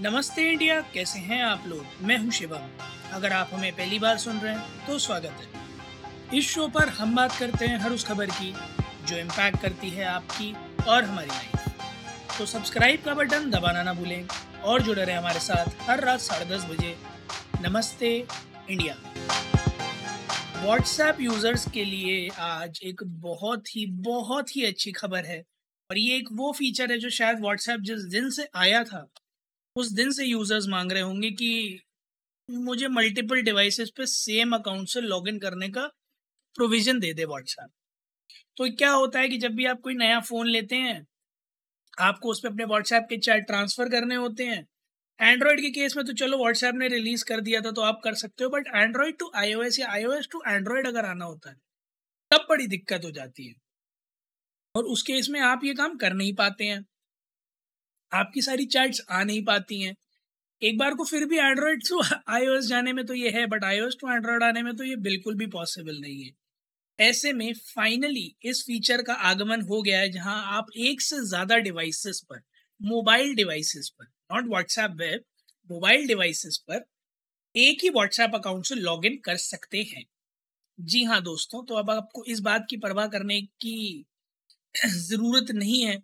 नमस्ते इंडिया, कैसे हैं आप लोग? मैं हूँ शिवम अगर आप हमें पहली बार सुन रहे हैं तो स्वागत है। इस शो पर हम बात करते हैं हर उस खबर की, जो इम्पैक्ट करती है आपकी और हमारी लाइफ तो सब्सक्राइब का बटन दबाना ना भूलें और जुड़े रहें हमारे साथ हर रात साढ़े दस बजे। नमस्ते इंडिया। व्हाट्सएप यूज़र्स के लिए आज एक बहुत ही बहुत ही अच्छी खबर है। और ये एक वो फीचर है जो शायद व्हाट्सएप जिस दिन से आया था उस दिन से यूज़र्स मांग रहे होंगे कि मुझे मल्टीपल डिवाइसेस पे सेम अकाउंट से लॉगिन करने का प्रोविज़न दे दे व्हाट्सएप तो क्या होता है कि जब भी आप कोई नया फ़ोन लेते हैं, आपको उस पर अपने व्हाट्सएप के चैट ट्रांसफ़र करने होते हैं। एंड्रॉयड के केस में तो चलो व्हाट्सएप ने रिलीज़ कर दिया था तो आप कर सकते हो बट एंड्रॉयड टू आईओएस या आईओएस टू एंड्रॉयड अगर आना होता है, तब बड़ी दिक्कत हो जाती है। और उस केस में आप ये काम कर नहीं पाते हैं। आपकी सारी चैट्स आ नहीं पाती हैं। एक बार को फिर भी एंड्रॉयड टू आईओएस जाने में तो ये है बट आईओएस टू एंड्रॉयड आने में तो ये बिल्कुल भी पॉसिबल नहीं है। ऐसे में फाइनली इस फीचर का आगमन हो गया है, जहाँ आप एक से ज़्यादा डिवाइसेस पर मोबाइल डिवाइसेस पर not WhatsApp web mobile devices पर एक ही व्हाट्सएप अकाउंट से लॉगिन कर सकते हैं। जी हाँ दोस्तों तो अब आपको इस बात की परवाह करने की ज़रूरत नहीं है।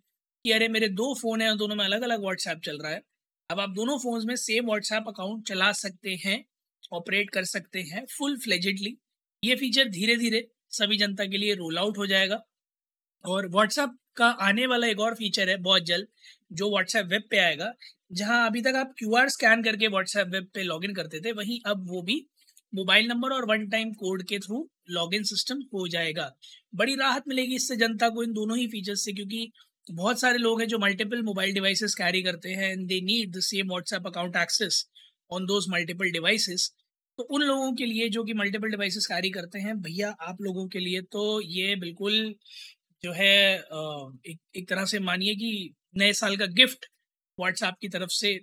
कि अरे मेरे दो फ़ोन हैं दोनों में अलग अलग व्हाट्सएप चल रहा है। अब आप दोनों फ़ोन्स में सेम व्हाट्सएप अकाउंट चला सकते हैं ऑपरेट कर सकते हैं फुल फ्लेजेडली ये फीचर धीरे धीरे सभी जनता के लिए रोल आउट हो जाएगा। और व्हाट्सएप का आने वाला एक और फीचर है बहुत जल्द, जो व्हाट्सएप वेब पे आएगा, जहाँ अभी तक आप क्यूआर स्कैन करके व्हाट्सएप वेब पे लॉगिन करते थे, वहीं अब वो भी मोबाइल नंबर और वन टाइम कोड के थ्रू लॉगिन सिस्टम हो जाएगा। बड़ी राहत मिलेगी इससे जनता को इन दोनों ही फीचर्स से, क्योंकि बहुत सारे लोग हैं जो मल्टीपल मोबाइल डिवाइसेस कैरी करते हैं and they need the same WhatsApp account access on those multiple devices तो उन लोगों के लिए जो कि मल्टीपल डिवाइसेस कैरी करते हैं, भैया आप लोगों के लिए तो ये बिल्कुल जो है एक एक तरह से मानिए कि नए साल का गिफ्ट व्हाट्सएप की तरफ़ से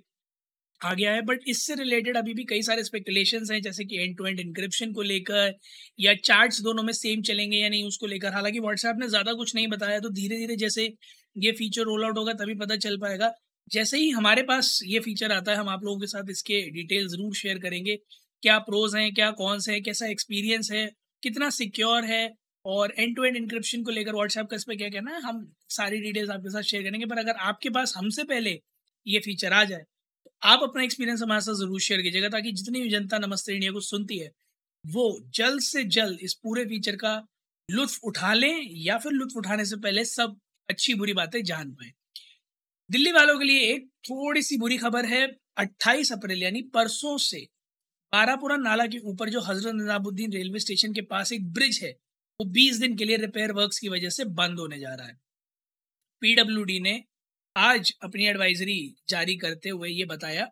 आ गया है। बट इससे रिलेटेड अभी भी कई सारे स्पेकुलेशन हैं, जैसे कि एंड टू एंड इंक्रिप्शन को लेकर या चार्ट्स दोनों में सेम चलेंगे या नहीं उसको लेकर। हालाँकि व्हाट्सएप ने ज़्यादा कुछ नहीं बताया तो धीरे धीरे जैसे ये फीचर रोल आउट होगा, तभी पता चल पाएगा। जैसे ही हमारे पास ये फीचर आता है, हम आप लोगों के साथ इसके डिटेल ज़रूर शेयर करेंगे। क्या प्रोज हैं, क्या कौनस हैं, कैसा एक्सपीरियंस है, कितना सिक्योर है, और एंड टू एंड इंक्रिप्शन को लेकर व्हाट्सएप का इस पर क्या कहना है, हम सारी डिटेल्स आपके साथ शेयर करेंगे। पर अगर आपके पास हमसे पहले ये फीचर आ जाए तो आप अपना एक्सपीरियंस हमारे साथ ज़रूर शेयर कीजिएगा, ताकि जितनी भी जनता नमस्ते इंडिया को सुनती है, वो जल्द से जल्द इस पूरे फीचर का लुत्फ उठा लें, या फिर लुत्फ उठाने से पहले सब अच्छी बुरी बातें जान पाए। दिल्ली वालों के लिए एक थोड़ी सी बुरी खबर है। 28 अप्रैल, यानी परसों से बारापुरा नाला के ऊपर जो हज़रत निजामुद्दीन रेलवे स्टेशन के पास एक ब्रिज है, वो 20 दिन के लिए रिपेयर वर्क्स की वजह से बंद होने जा रहा है। पीडब्ल्यूडी ने आज अपनी एडवाइजरी जारी करते हुए ये बताया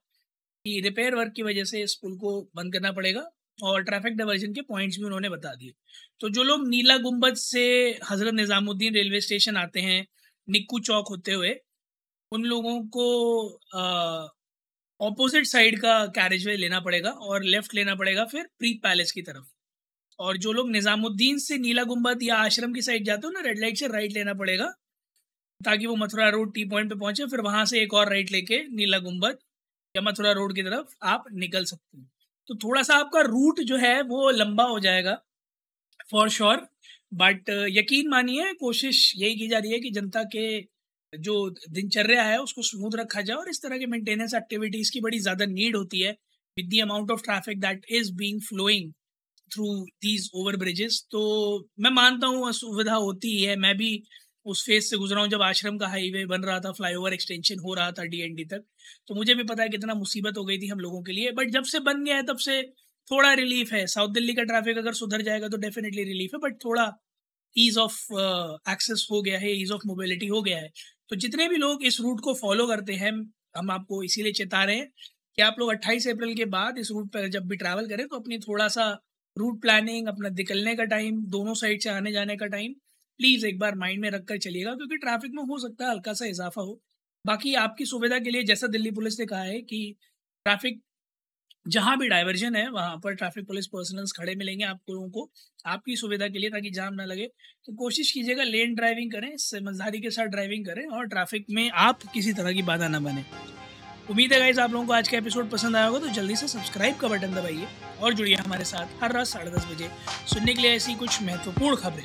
कि रिपेयर वर्क की वजह से इस पुल को बंद करना पड़ेगा। और ट्रैफ़िक डाइवर्जन के पॉइंट्स भी उन्होंने बता दिए। तो जो लोग नीला गुंबद से हज़रत निज़ामुद्दीन रेलवे स्टेशन आते हैं, निक्कू चौक होते हुए, उन लोगों को ऑपोजिट साइड का कैरेज वे लेना पड़ेगा और लेफ़्ट लेना पड़ेगा फिर प्री पैलेस की तरफ़। और जो लोग निज़ामुद्दीन से नीला गुंबद या आश्रम की साइड जाते हो ना रेड लाइट से राइट लेना पड़ेगा, ताकि वो मथुरा रोड टी पॉइंट पे पहुँचे, फिर वहाँ से एक और राइट लेके नीला गुंबद या मथुरा रोड की तरफ़ आप निकल सकते हैं। तो थोड़ा सा आपका रूट जो है वो लंबा हो जाएगा फॉर श्योर बट यकीन मानिए, कोशिश यही की जा रही है कि जनता के जो दिनचर्या है उसको स्मूथ रखा जाए और इस तरह के मेंटेनेंस एक्टिविटीज़ की बड़ी ज़्यादा नीड होती है with the amount of traffic that is being flowing through these over bridges तो मैं मानता हूँ, असुविधा होती है। मैं भी उस फ़ेज़ से गुजरा हूँ, जब आश्रम का हाईवे बन रहा था फ्लाईओवर एक्सटेंशन हो रहा था डीएनडी तक तो मुझे भी पता है कितना मुसीबत हो गई थी हम लोगों के लिए। बट जब से बन गया है, तब से थोड़ा रिलीफ है। साउथ दिल्ली का ट्रैफ़िक अगर सुधर जाएगा तो डेफिनेटली रिलीफ है बट थोड़ा ईज ऑफ़ एक्सेस हो गया है ईज ऑफ़ मोबिलिटी हो गया है। तो जितने भी लोग इस रूट को फॉलो करते हैं, हम आपको इसीलिए चेता रहे हैं कि आप लोग 28 अप्रैल के बाद इस रूट पर जब भी ट्रैवल करें तो अपनी थोड़ा सा रूट प्लानिंग अपना निकलने का टाइम दोनों साइड से आने जाने का टाइम प्लीज़ एक बार माइंड में रख कर चलिएगा, क्योंकि ट्रैफ़िक में हो सकता है हल्का सा इजाफा हो। बाकी आपकी सुविधा के लिए, जैसा दिल्ली पुलिस ने कहा है कि ट्रैफ़िक जहाँ भी डाइवर्जन है, वहाँ पर ट्रैफ़िक पुलिस पर्सनल्स खड़े मिलेंगे आप लोगों को, आपकी सुविधा के लिए, ताकि जाम ना लगे। तो कोशिश कीजिएगा लेन ड्राइविंग करें समझदारी के साथ ड्राइविंग करें, और ट्रैफ़िक में आप किसी तरह की बाधा ना बने। उम्मीद है गाइज़ आप लोगों को आज का एपिसोड पसंद आया होगा तो जल्दी से सब्सक्राइब का बटन दबाइए, और जुड़िए हमारे साथ हर रात साढ़े दस बजे। सुनने के लिए ऐसी कुछ महत्वपूर्ण खबरें।